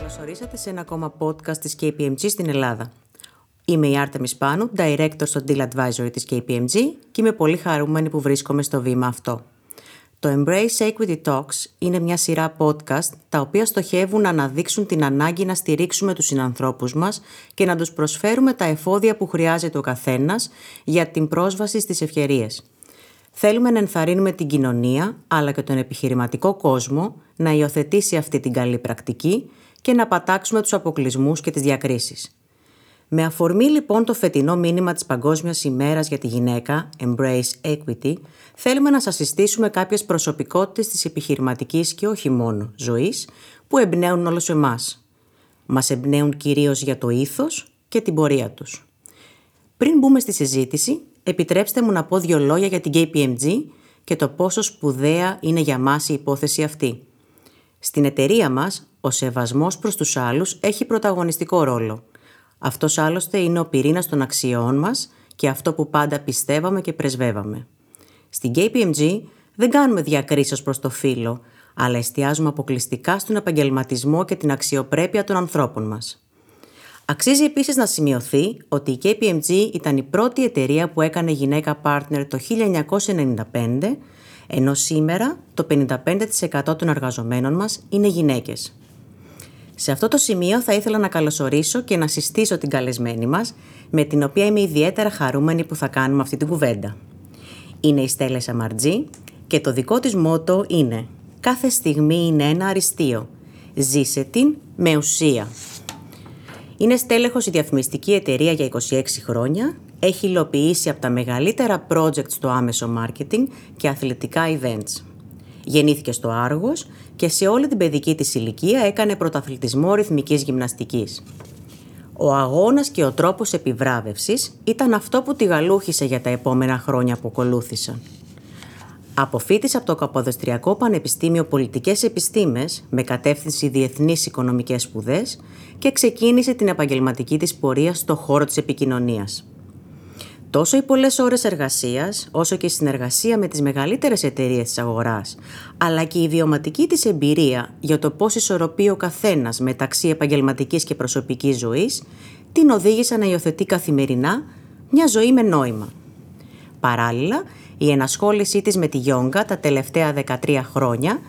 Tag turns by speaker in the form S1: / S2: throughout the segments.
S1: Καλώς ορίσατε σε ένα ακόμα podcast της KPMG στην Ελλάδα. Είμαι η Άρτεμι Σπάνου, Director στο Deal Advisory της KPMG και είμαι πολύ χαρούμενη που βρίσκομαι στο βήμα αυτό. Το Embrace Equity Talks είναι μια σειρά podcast τα οποία στοχεύουν να αναδείξουν την ανάγκη να στηρίξουμε τους συνανθρώπους μας και να τους προσφέρουμε τα εφόδια που χρειάζεται ο καθένας για την πρόσβαση στις ευκαιρίες. Θέλουμε να ενθαρρύνουμε την κοινωνία αλλά και τον επιχειρηματικό κόσμο να υιοθετήσει αυτή την καλή πρακτική και να πατάξουμε τους αποκλεισμούς και τις διακρίσεις. Με αφορμή λοιπόν το φετινό μήνυμα της Παγκόσμιας ημέρας για τη γυναίκα, Embrace Equity, θέλουμε να σας συστήσουμε κάποιες προσωπικότητες της επιχειρηματικής και όχι μόνο ζωής που εμπνέουν όλους εμάς. Μας εμπνέουν κυρίως για το ήθος και την πορεία τους. Πριν μπούμε στη συζήτηση, επιτρέψτε μου να πω δύο λόγια για την KPMG και το πόσο σπουδαία είναι για μας η υπόθεση αυτή. Στην εταιρεία μας, ο σεβασμός προς τους άλλους έχει πρωταγωνιστικό ρόλο. Αυτός άλλωστε είναι ο πυρήνας των αξιών μας και αυτό που πάντα πιστεύαμε και πρεσβεύαμε. Στην KPMG δεν κάνουμε διακρίσεις προς το φύλλο, αλλά εστιάζουμε αποκλειστικά στον επαγγελματισμό και την αξιοπρέπεια των ανθρώπων μας. Αξίζει επίσης να σημειωθεί ότι η KPMG ήταν η πρώτη εταιρεία που έκανε γυναίκα partner το 1995, ενώ σήμερα το 55% των εργαζομένων μας είναι γυναίκες. Σε αυτό το σημείο θα ήθελα να καλωσορίσω και να συστήσω την καλεσμένη μας, με την οποία είμαι ιδιαίτερα χαρούμενη που θα κάνουμε αυτή την κουβέντα. Είναι η Στέλλα Σαμαρτζή και το δικό της μότο είναι «Κάθε στιγμή είναι ένα αριστείο. Ζήσε την με ουσία». Είναι στέλεχος η διαφημιστική εταιρεία για 26 χρόνια, έχει υλοποιήσει από τα μεγαλύτερα project στο άμεσο marketing και αθλητικά events. Γεννήθηκε στο Άργος και σε όλη την παιδική της ηλικία έκανε πρωταθλητισμό ρυθμικής γυμναστικής. Ο αγώνας και ο τρόπος επιβράβευσης ήταν αυτό που τη γαλούχησε για τα επόμενα χρόνια που ακολούθησαν. Αποφύτησε από το Καποδεστριακό Πανεπιστήμιο Πολιτικές Επιστήμες με κατεύθυνση Διεθνείς Οικονομικές Σπουδές και ξεκίνησε την επαγγελματική της πορεία στο χώρο της επικοινωνίας. Τόσο οι πολλές ώρες εργασίας, όσο και η συνεργασία με τις μεγαλύτερες εταιρείες της αγοράς, αλλά και η βιωματική της εμπειρία για το πώς ισορροπεί ο καθένας μεταξύ επαγγελματικής και προσωπικής ζωής, την οδήγησαν να υιοθετεί καθημερινά μια ζωή με νόημα. Παράλληλα, η ενασχόλησή της με τη γιόγκα τα τελευταία 13 χρόνια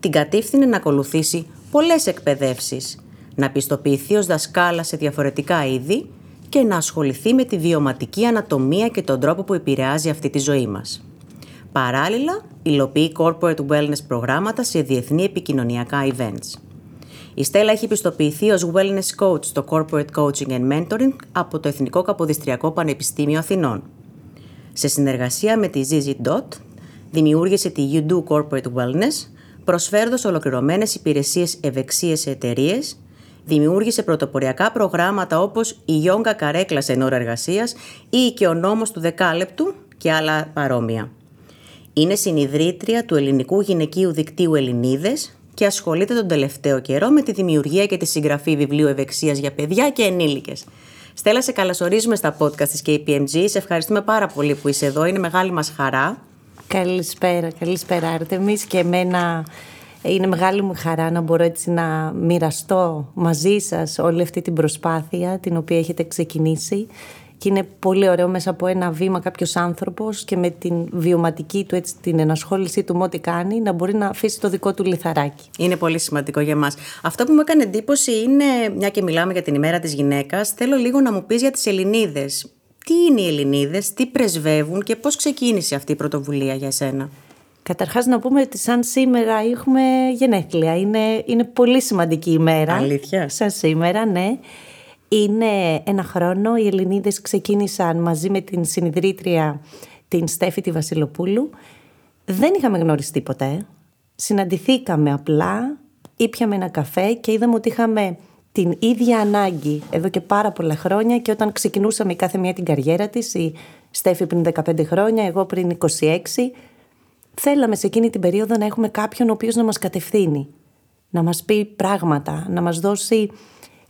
S1: την κατήφθηνε να ακολουθήσει πολλές εκπαιδεύσεις, να πιστοποιηθεί ως δασκάλα σε διαφορετικά είδη και να ασχοληθεί με τη βιωματική ανατομία και τον τρόπο που επηρεάζει αυτή τη ζωή μας. Παράλληλα, υλοποιεί corporate wellness προγράμματα σε διεθνή επικοινωνιακά events. Η Στέλλα έχει πιστοποιηθεί ως wellness coach στο corporate coaching and mentoring από το Εθνικό Καποδιστριακό Πανεπιστήμιο Αθηνών. Σε συνεργασία με τη ZZ Dot, δημιούργησε τη You Do Corporate Wellness, προσφέροντας ολοκληρωμένες υπηρεσίες ευεξίες σε εταιρείες δημιούργησε πρωτοποριακά προγράμματα όπως η Γιόγκα Καρέκλα σε ώρα εργασίας ή και ο νόμος του δεκάλεπτου και άλλα παρόμοια. Είναι συνειδρήτρια του ελληνικού γυναικείου δικτύου Ελληνίδες και ασχολείται τον τελευταίο καιρό με τη δημιουργία και τη συγγραφή βιβλίου ευεξίας για παιδιά και ενήλικες. Στέλλα, σε καλωσορίζουμε στα podcast της KPMG. Σε ευχαριστούμε πάρα πολύ που είσαι εδώ. Είναι μεγάλη μας χαρά.
S2: Καλησπέρα, καλησπέρα Άρτεμις και εμένα είναι μεγάλη μου χαρά να μπορώ έτσι να μοιραστώ μαζί σας όλη αυτή την προσπάθεια την οποία έχετε ξεκινήσει και είναι πολύ ωραίο μέσα από ένα βήμα κάποιος άνθρωπος και με την βιωματική του, έτσι, την ενασχόλησή του με ό,τι κάνει να μπορεί να αφήσει το δικό του λιθαράκι.
S1: Είναι πολύ σημαντικό για μας. Αυτό που μου έκανε εντύπωση είναι, μια και μιλάμε για την ημέρα της γυναίκας, θέλω λίγο να μου πεις για τις Ελληνίδες. Τι είναι οι Ελληνίδες, τι πρεσβεύουν και πώς ξεκίνησε αυτή η πρωτοβουλία για εσένα;
S2: Καταρχάς να πούμε ότι σαν σήμερα έχουμε γενέθλια. Είναι, είναι πολύ σημαντική ημέρα.
S1: Αλήθεια;
S2: Σαν σήμερα, ναι. Είναι ένα χρόνο. Οι Ελληνίδες ξεκίνησαν μαζί με την συνειδρήτρια την Στέφη τη Βασιλοπούλου. Δεν είχαμε γνωριστεί ποτέ. Συναντηθήκαμε απλά, ήπιαμε ένα καφέ και είδαμε ότι είχαμε την ίδια ανάγκη εδώ και πάρα πολλά χρόνια και όταν ξεκινούσαμε κάθε μία την καριέρα της, η Στέφη πριν 15 χρόνια, εγώ πριν 26, θέλαμε σε εκείνη την περίοδο να έχουμε κάποιον ο οποίος να μας κατευθύνει, να μας πει πράγματα, να μας δώσει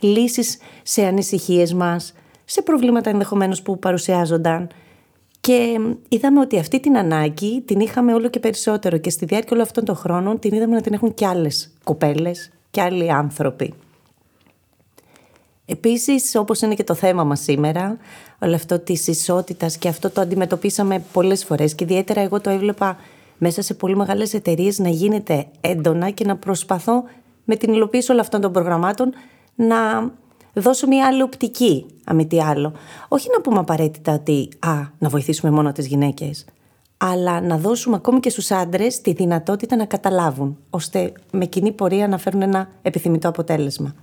S2: λύσεις σε ανησυχίες μας, σε προβλήματα ενδεχομένως που παρουσιάζονταν. Και είδαμε ότι αυτή την ανάγκη την είχαμε όλο και περισσότερο και στη διάρκεια όλων αυτών των χρόνων την είδαμε να την έχουν κι άλλες κοπέλες και άλλοι άνθρωποι. Επίσης, όπως είναι και το θέμα μας σήμερα, όλο αυτό της ισότητας και αυτό το αντιμετωπίσαμε πολλές φορές και ιδιαίτερα εγώ το έβλεπα μέσα σε πολύ μεγάλες εταιρείες να γίνεται έντονα και να προσπαθώ με την υλοποίηση όλων αυτών των προγραμμάτων να δώσω μια άλλη οπτική, αν τι άλλο. Όχι να πούμε απαραίτητα ότι α, να βοηθήσουμε μόνο τις γυναίκες, αλλά να δώσουμε ακόμη και στους άντρες τη δυνατότητα να καταλάβουν, ώστε με κοινή πορεία να φέρουν ένα επιθυμητό αποτέλεσμα.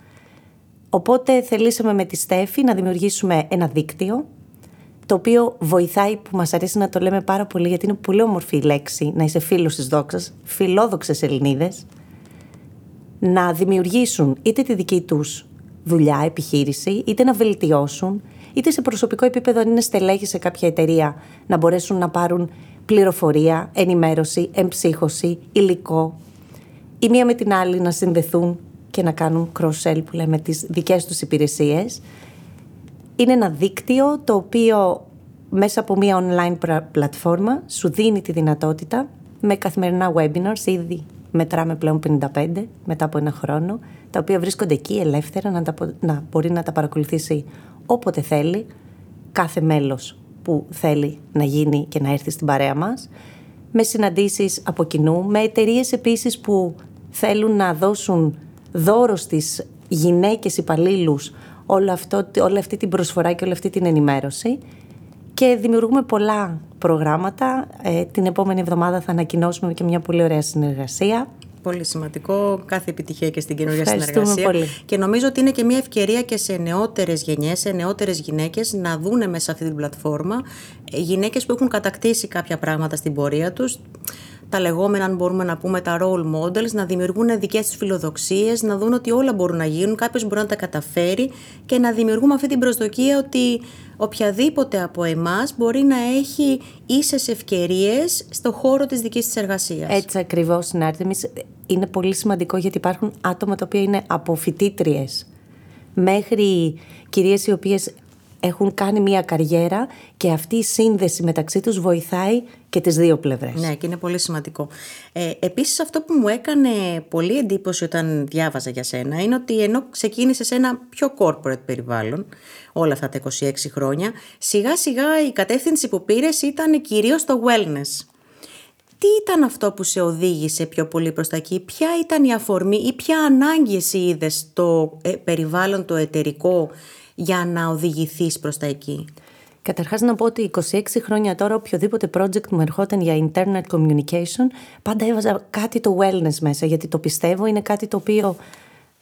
S2: Οπότε θελήσαμε με τη Στέφη να δημιουργήσουμε ένα δίκτυο το οποίο βοηθάει που μας αρέσει να το λέμε πάρα πολύ γιατί είναι πολύ όμορφη η λέξη να είσαι φίλος της δόξας, φιλόδοξες Ελληνίδες να δημιουργήσουν είτε τη δική τους δουλειά, επιχείρηση, είτε να βελτιώσουν, είτε σε προσωπικό επίπεδο αν είναι στελέχη σε κάποια εταιρεία να μπορέσουν να πάρουν πληροφορία, ενημέρωση, εμψύχωση, υλικό η μία με την άλλη να συνδεθούν και να κάνουν cross-sell που λέμε τις δικές τους υπηρεσίες. Είναι ένα δίκτυο το οποίο μέσα από μια online πλατφόρμα σου δίνει τη δυνατότητα με καθημερινά webinars, ήδη μετράμε πλέον 55 μετά από ένα χρόνο, τα οποία βρίσκονται εκεί ελεύθερα να, τα, να μπορεί να τα παρακολουθήσει όποτε θέλει, κάθε μέλος που θέλει να γίνει και να έρθει στην παρέα μας, με συναντήσεις από κοινού, με εταιρείες επίσης που θέλουν να δώσουν δώρο στις γυναίκες υπαλλήλους όλη αυτή την προσφορά και όλη αυτή την ενημέρωση και δημιουργούμε πολλά προγράμματα. Ε, την επόμενη εβδομάδα θα ανακοινώσουμε και μια πολύ ωραία συνεργασία.
S1: Πολύ σημαντικό. Κάθε επιτυχία και στην καινούργια συνεργασία. Πολύ. Και νομίζω ότι είναι και μια ευκαιρία και σε νεότερες γενιές, σε νεότερες γυναίκες να δούνε μέσα σε αυτή την πλατφόρμα ε, γυναίκες που έχουν κατακτήσει κάποια πράγματα στην πορεία τους τα λεγόμενα, αν μπορούμε να πούμε, τα role models, να δημιουργούν δικές τους φιλοδοξίες, να δουν ότι όλα μπορούν να γίνουν, κάποιος μπορεί να τα καταφέρει και να δημιουργούμε αυτή την προσδοκία ότι οποιαδήποτε από εμάς μπορεί να έχει ίσες ευκαιρίες στο χώρο της δικής της εργασίας.
S2: Έτσι ακριβώς, Συνάρτημι. Είναι πολύ σημαντικό γιατί υπάρχουν άτομα τα οποία είναι από φοιτήτριε μέχρι κυρίες οι οποίες έχουν κάνει μια καριέρα και αυτή η σύνδεση μεταξύ τους βοηθάει και τις δύο πλευρές.
S1: Ναι, και είναι πολύ σημαντικό. Ε, επίσης αυτό που μου έκανε πολύ εντύπωση όταν διάβαζα για σένα είναι ότι ενώ ξεκίνησες σε ένα πιο corporate περιβάλλον όλα αυτά τα 26 χρόνια, σιγά σιγά η κατεύθυνση που πήρες ήταν κυρίως το wellness. Τι ήταν αυτό που σε οδήγησε πιο πολύ προς τα εκεί, ποια ήταν η αφορμή ή ποια ανάγκη εσύ είδες στο ε, περιβάλλον το εταιρικό για να οδηγηθείς προς τα εκεί;
S2: Καταρχάς να πω ότι 26 χρόνια τώρα οποιοδήποτε project μου ερχόταν για internet communication πάντα έβαζα κάτι το wellness μέσα γιατί το πιστεύω είναι κάτι το οποίο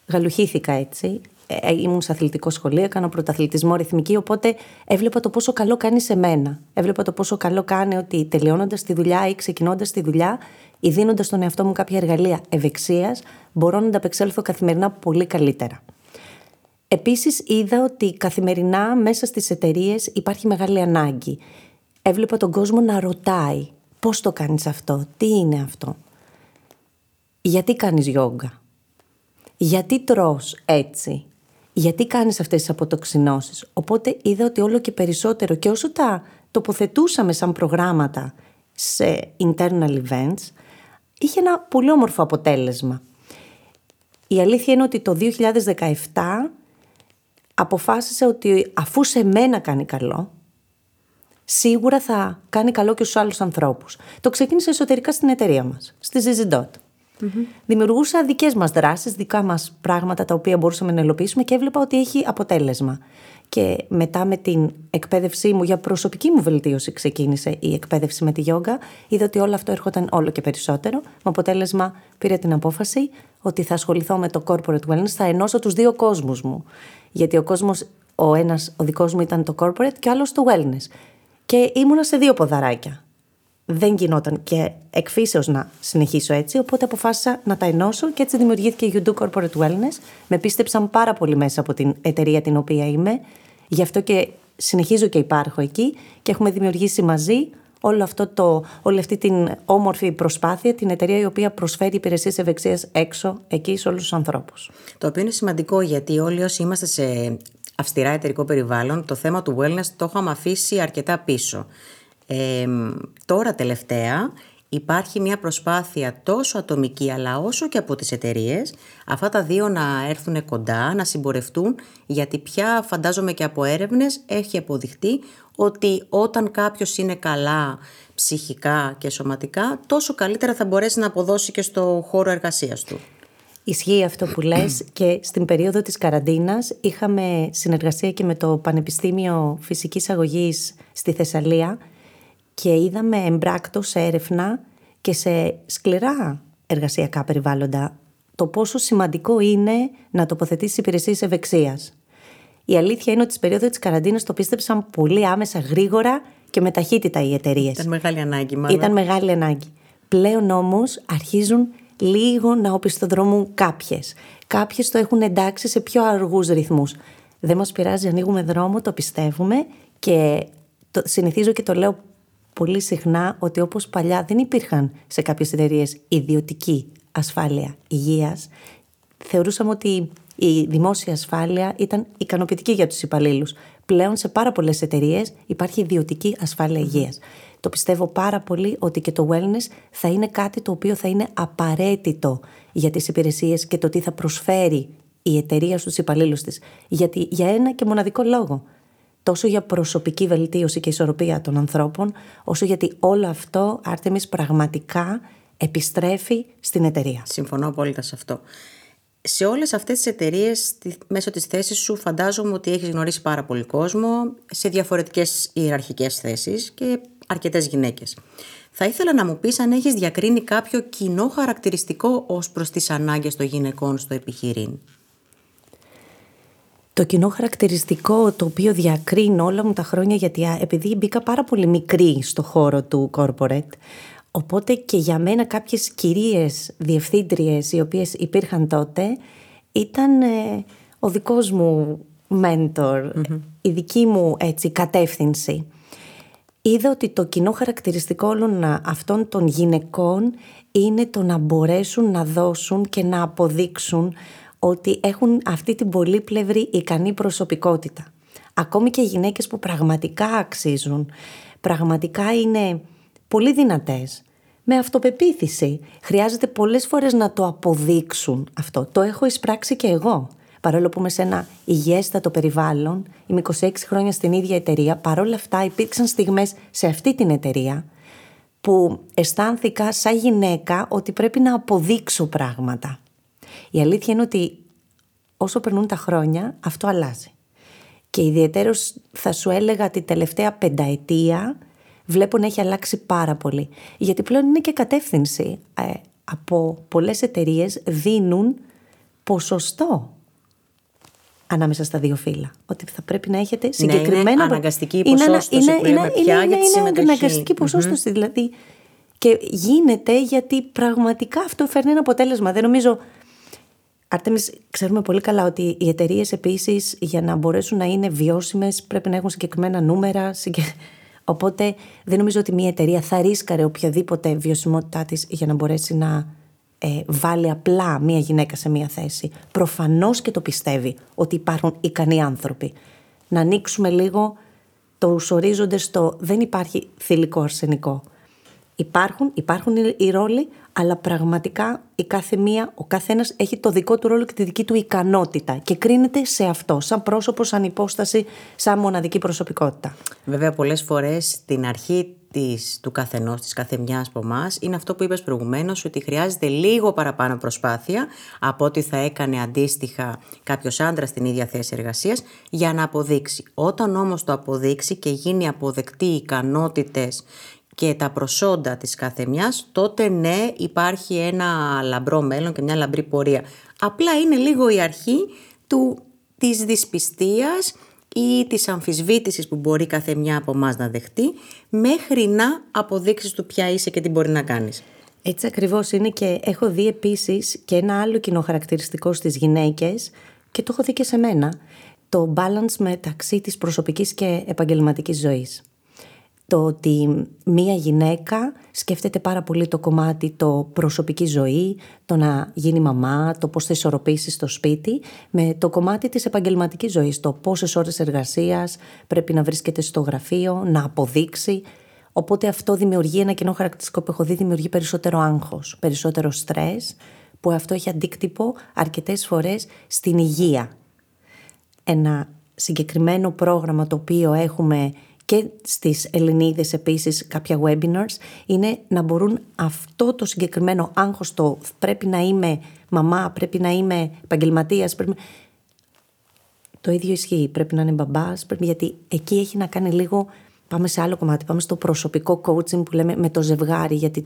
S2: γαλουχήθηκα έτσι. Ε, ε, ήμουν σε αθλητικό σχολείο, έκανα πρωταθλητισμό ρυθμική, οπότε έβλεπα το πόσο καλό κάνει σε μένα. Έβλεπα το πόσο καλό κάνει ότι τελειώνοντας τη δουλειά ή ξεκινώντας τη δουλειά ή δίνοντας στον εαυτό μου κάποια εργαλεία ευεξίας, μπορώ να ανταπεξέλθω καθημερινά πολύ καλύτερα. Επίσης είδα ότι καθημερινά μέσα στις εταιρείες υπάρχει μεγάλη ανάγκη. Έβλεπα τον κόσμο να ρωτάει πώς το κάνεις αυτό, τι είναι αυτό; Γιατί κάνεις γιόγκα, γιατί τρως έτσι, γιατί κάνεις αυτές τις αποτοξινώσεις; Οπότε είδα ότι όλο και περισσότερο και όσο τα τοποθετούσαμε σαν προγράμματα σε internal events, είχε ένα πολύ όμορφο αποτέλεσμα. Η αλήθεια είναι ότι το 2017 αποφάσισε ότι αφού σε μένα κάνει καλό, σίγουρα θα κάνει καλό και στους άλλους ανθρώπους. Το ξεκίνησε εσωτερικά στην εταιρεία μας, στη ZZDot. Δημιουργούσα δικές μας δράσεις, δικά μας πράγματα τα οποία μπορούσαμε να υλοποιήσουμε και έβλεπα ότι έχει αποτέλεσμα. Και μετά με την εκπαίδευσή μου για προσωπική μου βελτίωση ξεκίνησε η εκπαίδευση με τη γιόγκα. Είδα ότι όλο αυτό έρχονταν όλο και περισσότερο. Με αποτέλεσμα πήρα την απόφαση ότι θα ασχοληθώ με το corporate wellness, θα ενώσω τους δύο κόσμους μου. Γιατί ο κόσμος, ο ένας, ο δικός μου ήταν το corporate και άλλος το wellness. Και ήμουνα σε δύο ποδαράκια δεν γινόταν και εκφύσεως να συνεχίσω έτσι, οπότε αποφάσισα να τα ενώσω και έτσι δημιουργήθηκε η You Do Corporate Wellness. Με πίστεψαν πάρα πολύ μέσα από την εταιρεία την οποία είμαι, γι' αυτό και συνεχίζω και υπάρχω εκεί και έχουμε δημιουργήσει μαζί όλο αυτό το, όλη αυτή την όμορφη προσπάθεια, την εταιρεία η οποία προσφέρει υπηρεσίες ευεξίας έξω, εκεί σε όλους τους ανθρώπους.
S1: Το οποίο είναι σημαντικό γιατί όλοι όσοι είμαστε σε αυστηρά εταιρικό περιβάλλον, το θέμα του wellness το είχαμε αφήσει αρκετά πίσω τώρα τελευταία υπάρχει μια προσπάθεια τόσο ατομική αλλά όσο και από τις εταιρείες, αυτά τα δύο να έρθουν κοντά, να συμπορευτούν γιατί πια φαντάζομαι και από έρευνες έχει αποδειχτεί ότι όταν κάποιος είναι καλά ψυχικά και σωματικά τόσο καλύτερα θα μπορέσει να αποδώσει και στο χώρο εργασίας του.
S2: Ισχύει αυτό που λες και στην περίοδο της καραντίνας είχαμε συνεργασία και με το Πανεπιστήμιο Φυσικής Αγωγής στη Θεσσαλία και είδαμε εμπράκτο σε έρευνα και σε σκληρά εργασιακά περιβάλλοντα το πόσο σημαντικό είναι να τοποθετήσεις υπηρεσίες ευεξίας. Η αλήθεια είναι ότι στην περίοδο της καραντίνας το πίστεψαν πολύ άμεσα, γρήγορα και με ταχύτητα οι εταιρείες.
S1: Ήταν μεγάλη ανάγκη, μάλλον.
S2: Ήταν μεγάλη ανάγκη. Πλέον όμως αρχίζουν λίγο να οπισθοδρομούν κάποιες. Κάποιες το έχουν εντάξει σε πιο αργούς ρυθμούς. Δεν μας πειράζει, ανοίγουμε δρόμο, το πιστεύουμε και το, συνηθίζω και το λέω πολύ συχνά ότι όπως παλιά δεν υπήρχαν σε κάποιες εταιρείες ιδιωτική ασφάλεια υγείας, θεωρούσαμε ότι η δημόσια ασφάλεια ήταν ικανοποιητική για τους υπαλλήλους. Πλέον σε πάρα πολλές εταιρείες υπάρχει ιδιωτική ασφάλεια υγείας. Το πιστεύω πάρα πολύ ότι και το wellness θα είναι κάτι το οποίο θα είναι απαραίτητο για τις υπηρεσίες και το τι θα προσφέρει η εταιρεία στους υπαλλήλους της. Γιατί για ένα και μοναδικό λόγο τόσο για προσωπική βελτίωση και ισορροπία των ανθρώπων, όσο γιατί όλο αυτό, Άρτεμις, πραγματικά επιστρέφει στην εταιρεία.
S1: Συμφωνώ απόλυτα σε αυτό. Σε όλες αυτές τις εταιρείες, μέσω της θέσης σου, φαντάζομαι ότι έχεις γνωρίσει πάρα πολύ κόσμο σε διαφορετικές ιεραρχικές θέσεις και αρκετές γυναίκες. Θα ήθελα να μου πεις αν έχεις διακρίνει κάποιο κοινό χαρακτηριστικό ως προς τις ανάγκες των γυναικών στο επιχειρήν.
S2: Το κοινό χαρακτηριστικό το οποίο διακρίνω όλα μου τα χρόνια γιατί επειδή μπήκα πάρα πολύ μικρή στο χώρο του corporate οπότε και για μένα κάποιες κυρίες διευθύντριες οι οποίες υπήρχαν τότε ήταν ε, ο δικός μου μέντορ, η δική μου έτσι κατεύθυνση. Είδα ότι το κοινό χαρακτηριστικό όλων αυτών των γυναικών είναι το να μπορέσουν να δώσουν και να αποδείξουν ότι έχουν αυτή την πολύπλευρη ικανή προσωπικότητα. Ακόμη και γυναίκες που πραγματικά αξίζουν, πραγματικά είναι πολύ δυνατές, με αυτοπεποίθηση. Χρειάζεται πολλές φορές να το αποδείξουν αυτό. Το έχω εισπράξει και εγώ. Παρόλο που είμαι σε ένα υγιέστατο περιβάλλον, είμαι 26 χρόνια στην ίδια εταιρεία, παρόλα αυτά υπήρξαν στιγμές σε αυτή την εταιρεία που αισθάνθηκα σαν γυναίκα ότι πρέπει να αποδείξω πράγματα. Η αλήθεια είναι ότι όσο περνούν τα χρόνια αυτό αλλάζει. Και ιδιαίτερος θα σου έλεγα τη τελευταία πενταετία βλέπω να έχει αλλάξει πάρα πολύ. Γιατί πλέον είναι και κατεύθυνση. Ε, από πολλές εταιρείες δίνουν ποσοστό ανάμεσα στα δύο φύλλα. Ότι θα πρέπει να έχετε συγκεκριμένα... Ναι,
S1: είναι αναγκαστική ποσόστοση είναι, που είναι, πια είναι, για τη συμμετοχή.
S2: Είναι αναγκαστική ποσόστοση, δηλαδή. Και γίνεται γιατί πραγματικά αυτό φέρνει ένα αποτέλεσμα. Δεν νομίζω Άρτεμις, ξέρουμε πολύ καλά ότι οι εταιρείες επίσης για να μπορέσουν να είναι βιώσιμες πρέπει να έχουν συγκεκριμένα νούμερα. Οπότε δεν νομίζω ότι μια εταιρεία θα ρίσκαρε οποιαδήποτε βιωσιμότητά της για να μπορέσει να ε, βάλει απλά μια γυναίκα σε μια θέση. Προφανώς και το πιστεύει ότι υπάρχουν ικανοί άνθρωποι. Να ανοίξουμε λίγο το ορίζοντες στο δεν υπάρχει θηλυκό αρσενικό. Υπάρχουν, υπάρχουν οι ρόλοι, αλλά πραγματικά η κάθε μία, ο καθένας έχει το δικό του ρόλο και τη δική του ικανότητα και κρίνεται σε αυτό, σαν πρόσωπο, σαν υπόσταση, σαν μοναδική προσωπικότητα.
S1: Βέβαια πολλές φορές στην αρχή της, του καθενός, της καθεμιάς από εμάς, είναι αυτό που είπες προηγουμένως, ότι χρειάζεται λίγο παραπάνω προσπάθεια από ό,τι θα έκανε αντίστοιχα κάποιος άντρας στην ίδια θέση εργασίας για να αποδείξει. Όταν όμως το αποδείξει και γίνει αποδεκτή οι ικανότητες και τα προσόντα της κάθε μιας, τότε ναι υπάρχει ένα λαμπρό μέλλον και μια λαμπρή πορεία. Απλά είναι λίγο η αρχή του, της δυσπιστίας ή της αμφισβήτησης που μπορεί κάθε μια από εμάς να δεχτεί μέχρι να αποδείξεις του ποια είσαι και τι μπορεί να κάνεις.
S2: Έτσι ακριβώς είναι και έχω δει επίσης και ένα άλλο κοινό χαρακτηριστικό στις γυναίκες και το έχω δει και σε μένα, το balance μεταξύ της προσωπικής και επαγγελματικής ζωής το ότι μία γυναίκα σκέφτεται πάρα πολύ το κομμάτι το προσωπική ζωή, το να γίνει μαμά, το πώς θα ισορροπήσεις στο σπίτι, με το κομμάτι της επαγγελματικής ζωής, το πόσες ώρες εργασίας πρέπει να βρίσκεται στο γραφείο, να αποδείξει. Οπότε αυτό δημιουργεί ένα κοινό χαρακτηριστικό που έχω δει, δημιουργεί περισσότερο άγχος, περισσότερο στρες, που αυτό έχει αντίκτυπο αρκετές φορές στην υγεία. Ένα συγκεκριμένο πρόγραμμα το οποίο έχουμε και στις Ελληνίδες επίσης κάποια webinars είναι να μπορούν αυτό το συγκεκριμένο άγχος το πρέπει να είμαι μαμά, πρέπει να είμαι επαγγελματίας. Πρέπει... Το ίδιο ισχύει, πρέπει να είναι μπαμπάς, πρέπει... γιατί εκεί έχει να κάνει λίγο, πάμε σε άλλο κομμάτι, πάμε στο προσωπικό coaching που λέμε με το ζευγάρι, γιατί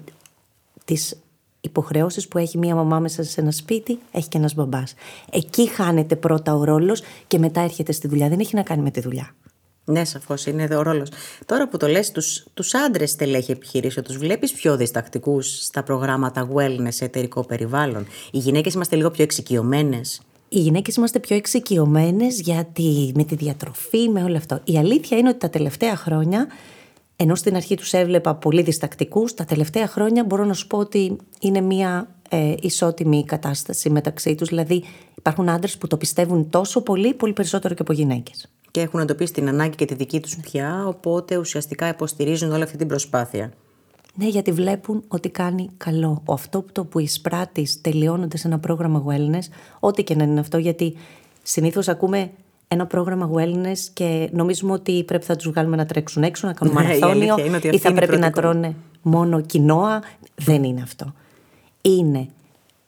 S2: τις υποχρεώσεις που έχει μία μαμά μέσα σε ένα σπίτι, έχει και ένας μπαμπάς. Εκεί χάνεται πρώτα ο ρόλος και μετά έρχεται στη δουλειά. Δεν έχει να κάνει με τη δουλειά.
S1: Ναι, σαφώς είναι ο ρόλος. Τώρα που το λες, τους τους άντρες στελέχη επιχειρήσεων, τους βλέπεις πιο διστακτικούς στα προγράμματα wellness σε εταιρικό περιβάλλον; Οι γυναίκες είμαστε λίγο πιο εξοικειωμένες;
S2: Οι γυναίκες είμαστε πιο εξοικειωμένες γιατί με τη διατροφή, με όλο αυτό. Η αλήθεια είναι ότι τα τελευταία χρόνια, ενώ στην αρχή τους έβλεπα πολύ διστακτικούς, τα τελευταία χρόνια μπορώ να σου πω ότι είναι μια ε, ισότιμη κατάσταση μεταξύ τους. Δηλαδή, υπάρχουν άντρες που το πιστεύουν τόσο πολύ, πολύ περισσότερο και από γυναίκες
S1: και έχουν εντοπίσει την ανάγκη και τη δική τους πια, οπότε ουσιαστικά υποστηρίζουν όλη αυτή την προσπάθεια.
S2: Ναι, γιατί βλέπουν ότι κάνει καλό. Ο αυτό το που εισπράττει τελειώνοντα ένα πρόγραμμα wellness, ό,τι και να είναι αυτό, γιατί συνήθως ακούμε ένα πρόγραμμα wellness και νομίζουμε ότι πρέπει να τους βγάλουμε να τρέξουν έξω, να κάνουν ναι, μαραθώνιο ή θα πρέπει να τρώνε μόνο κοινόα. Δεν είναι αυτό. Είναι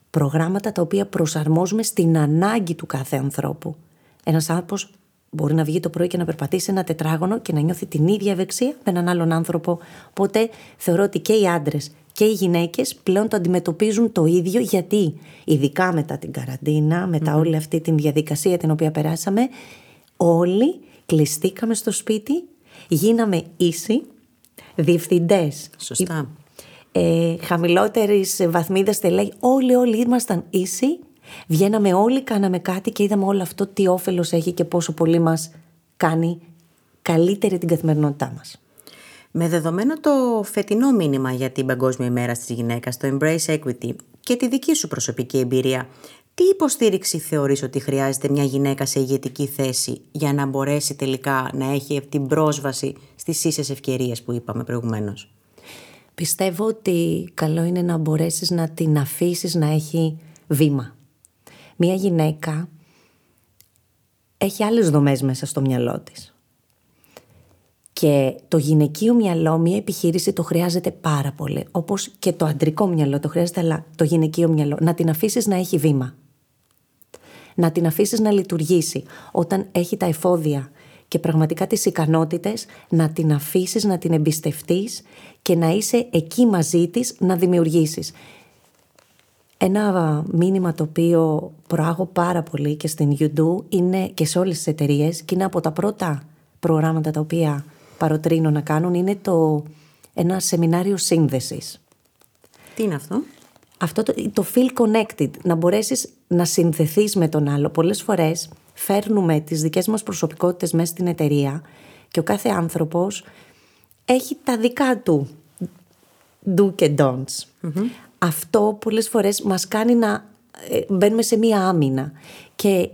S2: προγράμματα τα οποία προσαρμόζουμε στην ανάγκη του κάθε ανθρώπου. Ένας άνθρωπος Μπορεί να βγει το πρωί και να περπατήσει ένα τετράγωνο και να νιώθει την ίδια ευεξία με έναν άλλον άνθρωπο. Οπότε θεωρώ ότι και οι άντρες και οι γυναίκες πλέον το αντιμετωπίζουν το ίδιο γιατί, ειδικά μετά την καραντίνα, μετά όλη αυτή τη διαδικασία την οποία περάσαμε, όλοι κλειστήκαμε στο σπίτι, γίναμε ίσοι, διευθυντές.
S1: Σωστά.
S2: Ε, Χαμηλότερης βαθμίδας στελέχη, όλοι, όλοι ήμασταν ίσοι Βγαίναμε όλοι, κάναμε κάτι και είδαμε όλο αυτό τι όφελος έχει και πόσο πολύ μας κάνει καλύτερη την καθημερινότητά μας.
S1: Με δεδομένο το φετινό μήνυμα για την Παγκόσμια ημέρα της γυναίκας, το Embrace Equity και τη δική σου προσωπική εμπειρία, τι υποστήριξη θεωρείς ότι χρειάζεται μια γυναίκα σε ηγετική θέση για να μπορέσει τελικά να έχει την πρόσβαση στις ίσες ευκαιρίες που είπαμε προηγουμένως;
S2: Πιστεύω ότι καλό είναι να μπορέσεις να την αφήσεις να έχει βήμα μία γυναίκα έχει άλλες δομές μέσα στο μυαλό της. Και το γυναικείο μυαλό, μία επιχείρηση το χρειάζεται πάρα πολύ. Όπως και το αντρικό μυαλό το χρειάζεται, αλλά το γυναικείο μυαλό. Να την αφήσεις να έχει βήμα. Να την αφήσεις να λειτουργήσει. Όταν έχει τα εφόδια και πραγματικά τις ικανότητες, να την αφήσεις, να την εμπιστευτείς και να είσαι εκεί μαζί της να δημιουργήσεις. Ένα μήνυμα το οποίο προάγω πάρα πολύ και στην YouTube είναι και σε όλες τις εταιρείες και είναι από τα πρώτα προγράμματα τα οποία παροτρύνω να κάνουν είναι το, ένα σεμινάριο σύνδεσης.
S1: Τι είναι αυτό;
S2: Αυτό το, το feel connected, να μπορέσεις να συνδεθείς με τον άλλο. Πολλές φορές φέρνουμε τις δικές μας προσωπικότητες μέσα στην εταιρεία και ο κάθε άνθρωπος έχει τα δικά του do και don'ts αυτό πολλές φορές μας κάνει να ε, μπαίνουμε σε μία άμυνα και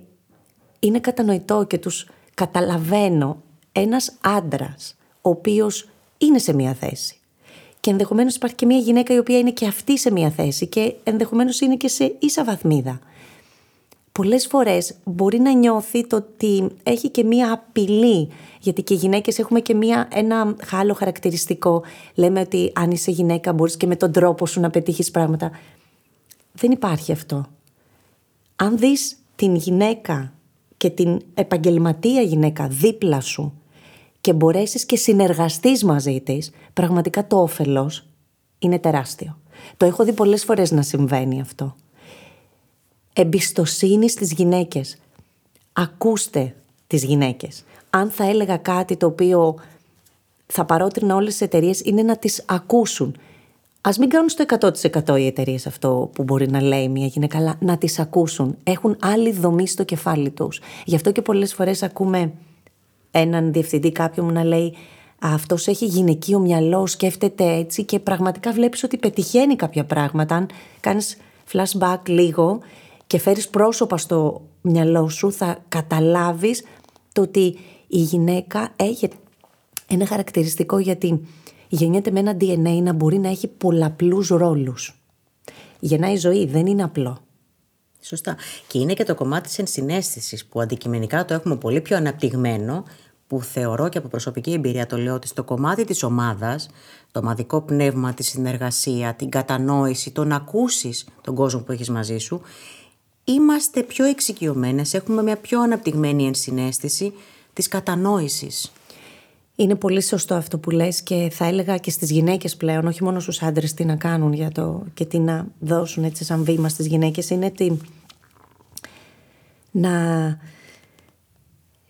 S2: είναι κατανοητό και τους καταλαβαίνω ένας άντρας ο οποίος είναι σε μία θέση και ενδεχομένως υπάρχει και μία γυναίκα η οποία είναι και αυτή σε μία θέση και ενδεχομένως είναι και σε ίσα βαθμίδα. Πολλές φορές μπορεί να νιώθει το ότι έχει και μία απειλή γιατί και οι γυναίκες έχουμε και μία, ένα άλλο χαρακτηριστικό. Λέμε ότι αν είσαι γυναίκα μπορείς και με τον τρόπο σου να πετύχεις πράγματα. Δεν υπάρχει αυτό. Αν δεις την γυναίκα και την επαγγελματία γυναίκα δίπλα σου και μπορέσεις και συνεργαστείς μαζί της, πραγματικά το όφελος είναι τεράστιο. Το έχω δει πολλές φορές να συμβαίνει αυτό. Εμπιστοσύνη στις γυναίκες. Ακούστε τις γυναίκες αν θα έλεγα κάτι το οποίο θα παρότρινα όλες τις εταιρείες είναι να τις ακούσουν. Ας μην κάνουν στο 100% οι εταιρείες αυτό που μπορεί να λέει μια γυναίκα, αλλά να τις ακούσουν. Έχουν άλλη δομή στο κεφάλι τους. Γι' αυτό και πολλές φορές ακούμε έναν διευθυντή κάποιον να λέει αυτός έχει γυναικείο μυαλό, σκέφτεται έτσι και πραγματικά βλέπεις ότι πετυχαίνει κάποια πράγματα. Αν κάνεις flashback λίγο και φέρεις πρόσωπα στο μυαλό σου θα καταλάβεις το ότι η γυναίκα έχει ένα χαρακτηριστικό γιατί γεννιέται με ένα DNA να μπορεί να έχει πολλαπλούς ρόλους. Γεννάει ζωή, δεν είναι απλό.
S1: Σωστά. Και είναι και το κομμάτι της ενσυναίσθησης που αντικειμενικά το έχουμε πολύ πιο αναπτυγμένο που θεωρώ και από προσωπική εμπειρία το λέω ότι στο κομμάτι της ομάδας, το ομαδικό πνεύμα, τη συνεργασία, την κατανόηση, το να ακούσεις τον κόσμο που έχεις μαζί σου, είμαστε πιο εξοικειωμένες, έχουμε μια πιο αναπτυγμένη ενσυναίσθηση της κατανόησης.
S2: Είναι πολύ σωστό αυτό που λες και θα έλεγα και στις γυναίκες πλέον, όχι μόνο στους άντρες τι να κάνουν για το, και τι να δώσουν έτσι σαν βήμα στις γυναίκες, είναι ότι να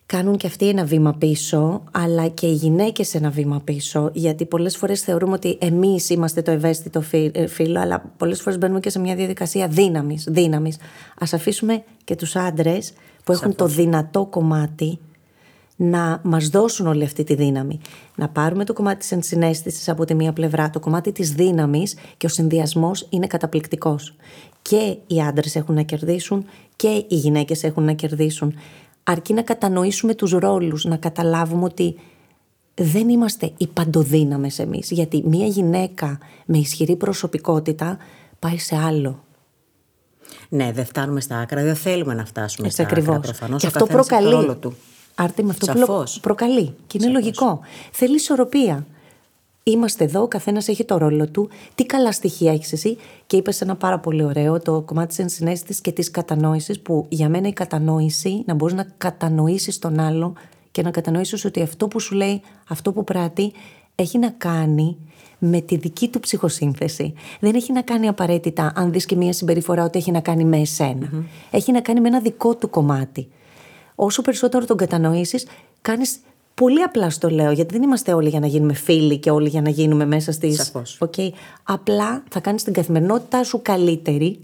S2: κάνουν και αυτοί ένα βήμα πίσω, αλλά και οι γυναίκες ένα βήμα πίσω, γιατί πολλές φορές θεωρούμε ότι εμείς είμαστε το ευαίσθητο ε, φύλλο, αλλά πολλές φορές μπαίνουμε και σε μια διαδικασία δύναμης, δύναμης. Ας αφήσουμε και τους άντρες που έχουν το δυνατό κομμάτι να μας δώσουν όλη αυτή τη δύναμη. Να πάρουμε το κομμάτι της ενσυναίσθησης από τη μία πλευρά, το κομμάτι της δύναμης και ο συνδυασμός είναι καταπληκτικός. Και οι άντρες έχουν να κερδίσουν και οι γυναίκες έχουν να κερδίσουν αρκεί να κατανοήσουμε τους ρόλους, να καταλάβουμε ότι δεν είμαστε οι παντοδύναμες εμείς, γιατί μία γυναίκα με ισχυρή προσωπικότητα πάει σε άλλο.
S1: Ναι, δεν φτάνουμε στα άκρα, δεν θέλουμε να φτάσουμε
S2: Έτσι
S1: στα
S2: ακριβώς.
S1: άκρα προφανώς.
S2: Και
S1: ο
S2: αυτό
S1: καθένας έχει το
S2: προκαλεί.
S1: ρόλο του.
S2: Άρτη με αυτό
S1: Σαφώς.
S2: που προκαλεί. Και είναι λογικό. Θέλει ισορροπία. Είμαστε εδώ, ο καθένας έχει το ρόλο του. Τι καλά στοιχεία έχεις εσύ. Και είπες ένα πάρα πολύ ωραίο, το κομμάτι της ενσυναίσθησης και της κατανόησης, που για μένα η κατανόηση, να μπορείς να κατανοήσεις τον άλλο και να κατανοήσεις ότι αυτό που σου λέει, αυτό που πράττει, έχει να κάνει με τη δική του ψυχοσύνθεση. Δεν έχει να κάνει απαραίτητα, αν δεις και μία συμπεριφορά, ότι έχει να κάνει με εσενα Έχει να κάνει με ένα δικό του κομμάτι. Όσο περισσότερο τον κατανοήσεις, κάνεις Πολύ απλά στο λέω, γιατί δεν είμαστε όλοι για να γίνουμε φίλοι και όλοι για να γίνουμε μέσα στι.
S1: Σαφώς.
S2: Okay. Απλά θα κάνεις την καθημερινότητά σου καλύτερη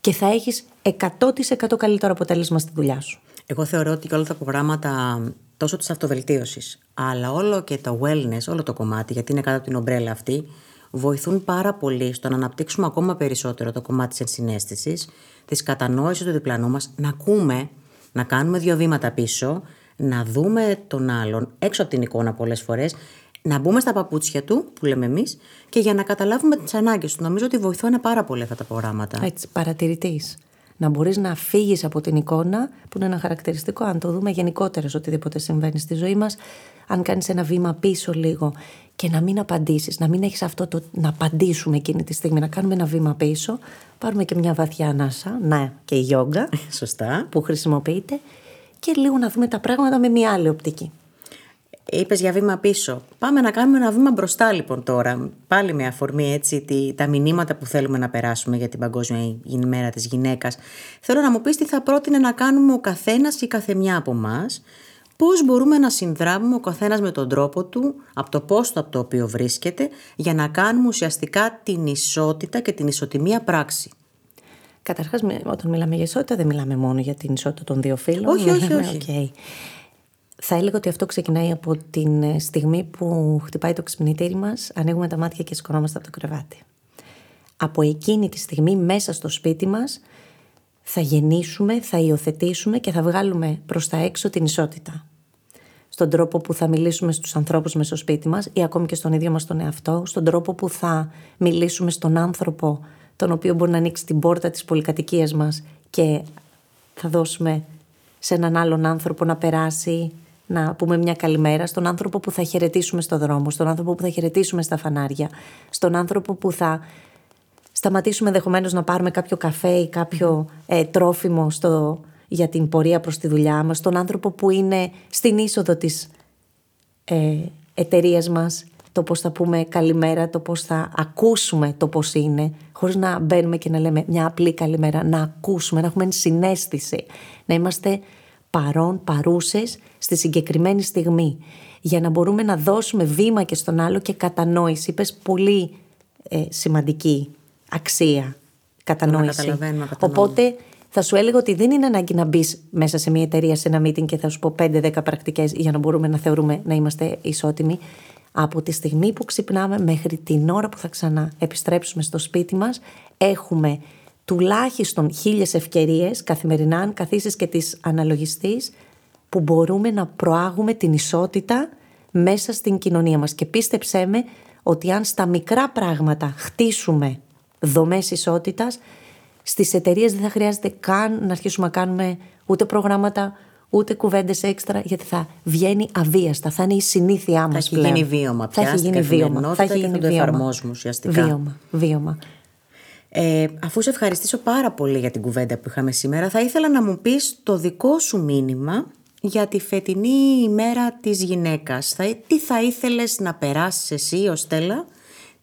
S2: και θα έχεις 100% καλύτερο αποτέλεσμα στη δουλειά σου.
S1: Εγώ θεωρώ ότι και όλα τα προγράμματα τόσο της αυτοβελτίωσης αλλά όλο και το wellness, όλο το κομμάτι γιατί είναι κάτω από την ομπρέλα αυτή βοηθούν πάρα πολύ στο να αναπτύξουμε ακόμα περισσότερο το κομμάτι της ενσυναίσθησης της κατανόησης του διπλανού μας να ακούμε, να κάνουμε δύο βήματα πίσω να δούμε τον άλλον έξω από την εικόνα πολλές φορές να μπούμε στα παπούτσια του, που λέμε εμείς, και για να καταλάβουμε τις ανάγκες του. Νομίζω ότι βοηθούν πάρα πολύ αυτά τα προγράμματα.
S2: Έτσι, παρατηρητής. Να μπορείς να φύγεις από την εικόνα, που είναι ένα χαρακτηριστικό, αν το δούμε γενικότερα σε οτιδήποτε συμβαίνει στη ζωή μας, αν κάνεις ένα βήμα πίσω λίγο και να μην απαντήσεις, να μην έχεις αυτό το να απαντήσουμε εκείνη τη στιγμή, να κάνουμε ένα βήμα πίσω, πάρουμε και μια βαθιά ανάσα, να και η γιόγκα
S1: Σωστά.
S2: που χρησιμοποιείται, και λίγο να δούμε τα πράγματα με μια άλλη οπτική.
S1: Είπες για βήμα πίσω. Πάμε να κάνουμε ένα βήμα μπροστά λοιπόν τώρα. Πάλι με αφορμή έτσι τη, τα μηνύματα που θέλουμε να περάσουμε για την Παγκόσμια ημέρα της γυναίκας. Θέλω να μου πεις τι θα πρότεινε να κάνουμε ο καθένας ή καθεμιά από εμάς. Πώς μπορούμε να συνδράμουμε ο καθένας με τον τρόπο του, από το πόστο από το οποίο βρίσκεται, για να κάνουμε ουσιαστικά την ισότητα και την ισοτιμία πράξη.
S2: Καταρχάς, όταν μιλάμε για ισότητα, δεν μιλάμε μόνο για την ισότητα των δύο φύλων.
S1: Όχι, όχι,
S2: Μιλάμε,
S1: όχι.
S2: οκ. Θα έλεγα ότι αυτό ξεκινάει από την ε, στιγμή που χτυπάει το ξυπνητήρι μας, ανοίγουμε τα μάτια και σηκωνόμαστε από το κρεβάτι. Από εκείνη τη στιγμή, μέσα στο σπίτι μας, θα γεννήσουμε, θα υιοθετήσουμε και θα βγάλουμε προς τα έξω την ισότητα. Στον τρόπο που θα μιλήσουμε στους ανθρώπους μέσα στο σπίτι μας ή ακόμη και στον ίδιο μας τον εαυτό, στον τρόπο που θα μιλήσουμε στον άνθρωπο τον οποίο μπορεί να ανοίξει την πόρτα της πολυκατοικίας μας και θα δώσουμε σε έναν άλλον άνθρωπο να περάσει, να πούμε μια καλημέρα, στον άνθρωπο που θα χαιρετήσουμε στο δρόμο, στον άνθρωπο που θα χαιρετήσουμε στα φανάρια, στον άνθρωπο που θα σταματήσουμε ενδεχομένως να πάρουμε κάποιο καφέ ή κάποιο ε, τρόφιμο στο, για την πορεία προς τη δουλειά μας, στον άνθρωπο που είναι στην είσοδο της ε, εταιρείας μας, το πώς θα πούμε καλημέρα, το πώς θα ακούσουμε το πώς είναι, χωρίς να μπαίνουμε και να λέμε μια απλή καλημέρα, να ακούσουμε, να έχουμε συνέστηση, να είμαστε παρόν, παρούσες στη συγκεκριμένη στιγμή, για να μπορούμε να δώσουμε βήμα και στον άλλο και κατανόηση. Είπες πολύ ε, σημαντική αξία, κατανόηση.
S1: καταλαβαίνουμε, κατανοούμε.
S2: Οπότε θα σου έλεγα ότι δεν είναι ανάγκη να μπεις μέσα σε μια εταιρεία, σε ένα meeting και θα σου πω 5-10 πρακτικές για να μπορούμε να θεωρούμε να είμαστε ισότιμοι. Από τη στιγμή που ξυπνάμε μέχρι την ώρα που θα ξαναεπιστρέψουμε στο σπίτι μας έχουμε τουλάχιστον χίλιες ευκαιρίες καθημερινά αν καθίσεις και τις αναλογιστείς που μπορούμε να προάγουμε την ισότητα μέσα στην κοινωνία μας. Και πίστεψέ με ότι αν στα μικρά πράγματα χτίσουμε δομές ισότητας, στις εταιρείες δεν θα χρειάζεται καν να αρχίσουμε να κάνουμε ούτε προγράμματα, ούτε κουβέντες έξτρα, γιατί θα βγαίνει αβίαστα. Θα είναι η συνήθειά μας.
S1: Θα έχει γίνει βίωμα πια.
S2: Θα έχει γίνει βίωμα.
S1: Θα έχει γίνει και θα το εφαρμόζουμε ουσιαστικά.
S2: Βίωμα. βίωμα.
S1: Ε, αφού σε ευχαριστήσω πάρα πολύ για την κουβέντα που είχαμε σήμερα, θα ήθελα να μου πεις το δικό σου μήνυμα για τη φετινή ημέρα της γυναίκας. Θα, τι θα ήθελες να περάσεις εσύ ως Στέλλα,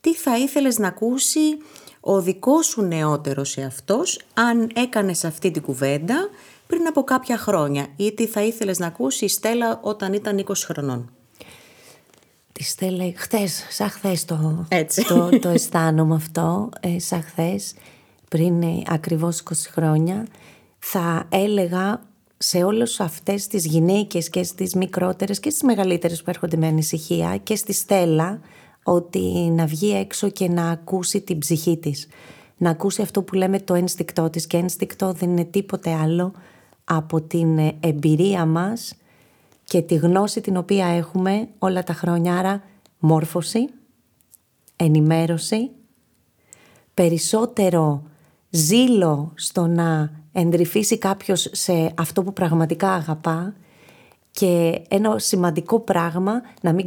S1: τι θα ήθελες να ακούσει ο δικός σου νεότερος εαυτός αν έκανες αυτή την κουβέντα; Πριν από κάποια χρόνια ή τι θα ήθελες να ακούσει η Στέλλα όταν ήταν 20 χρονών;
S2: Τη Στέλλα, χτες, σαν χθες το,
S1: Έτσι.
S2: το, το αισθάνομαι αυτό, ε, σαν χθες, πριν ε, ακριβώς 20 χρόνια, θα έλεγα σε όλες αυτές τις γυναίκες και στις μικρότερες και στις μεγαλύτερες που έρχονται με ανησυχία και στη Στέλλα ότι να βγει έξω και να ακούσει την ψυχή της. Να ακούσει αυτό που λέμε το ένστικτό της και ένστικτό δεν είναι τίποτε άλλο από την εμπειρία μας και τη γνώση την οποία έχουμε όλα τα χρόνια. Άρα μόρφωση, ενημέρωση, περισσότερο ζήλο στο να εντρυφήσει κάποιος σε αυτό που πραγματικά αγαπά και ένα σημαντικό πράγμα να μην,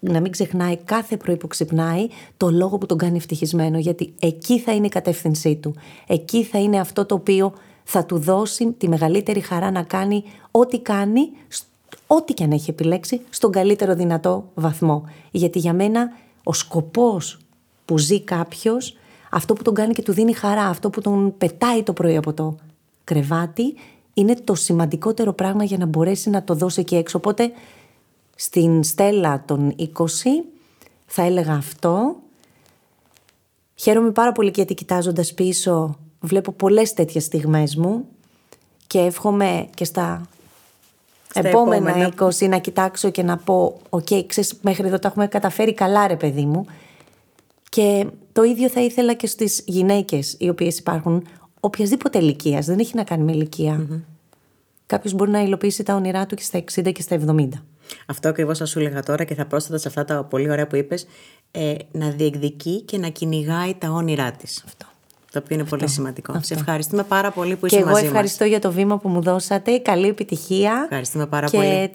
S2: να μην ξεχνάει κάθε πρωί που ξυπνάει το λόγο που τον κάνει ευτυχισμένο γιατί εκεί θα είναι η κατεύθυνσή του. Εκεί θα είναι αυτό το οποίο θα του δώσει τη μεγαλύτερη χαρά να κάνει ό,τι κάνει, ό,τι και αν έχει επιλέξει, στον καλύτερο δυνατό βαθμό. Γιατί για μένα ο σκοπός που ζει κάποιος, αυτό που τον κάνει και του δίνει χαρά, αυτό που τον πετάει το πρωί από το κρεβάτι, είναι το σημαντικότερο πράγμα για να μπορέσει να το δώσει εκεί έξω. Οπότε στην Στέλλα των 20 θα έλεγα αυτό. Χαίρομαι πάρα πολύ γιατί κοιτάζοντας πίσω βλέπω πολλές τέτοιες στιγμές μου και εύχομαι και στα, επόμενα, επόμενα 20 να κοιτάξω και να πω «OK, okay, ξέρεις, μέχρι εδώ τα έχουμε καταφέρει καλά ρε παιδί μου». Και το ίδιο θα ήθελα και στις γυναίκες οι οποίες υπάρχουν οποιασδήποτε ηλικίας, δεν έχει να κάνει με ηλικία. Mm-hmm. Κάποιος μπορεί να υλοποιήσει τα όνειρά του και στα 60 και στα 70.
S1: Αυτό ακριβώς θα σου έλεγα τώρα και θα πρόσθετα σε αυτά τα πολύ ωραία που είπες, ε, να διεκδικεί και να κυνηγάει τα όνειρά της. Αυτό. Το οποίο είναι πολύ σημαντικό. Αυτό. Σε ευχαριστούμε πάρα πολύ που είσαι
S2: μαζί
S1: μας.
S2: Και εγώ ευχαριστώ για το βήμα που μου δώσατε. Καλή επιτυχία.
S1: Ευχαριστούμε πάρα
S2: και
S1: πολύ.
S2: Και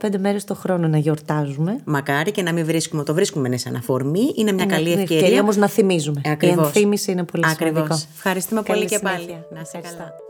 S2: 365 μέρες το χρόνο να γιορτάζουμε.
S1: Μακάρι και να μην βρίσκουμε, το βρίσκουμε σαν αφορμή. Είναι μια καλή ευκαιρία.
S2: ευκαιρία όμως να θυμίζουμε.
S1: Ακριβώς.
S2: Η ενθύμηση είναι πολύ
S1: Ακριβώς.
S2: σημαντικό.
S1: Ευχαριστούμε πολύ και πάλι. Να σε καλά.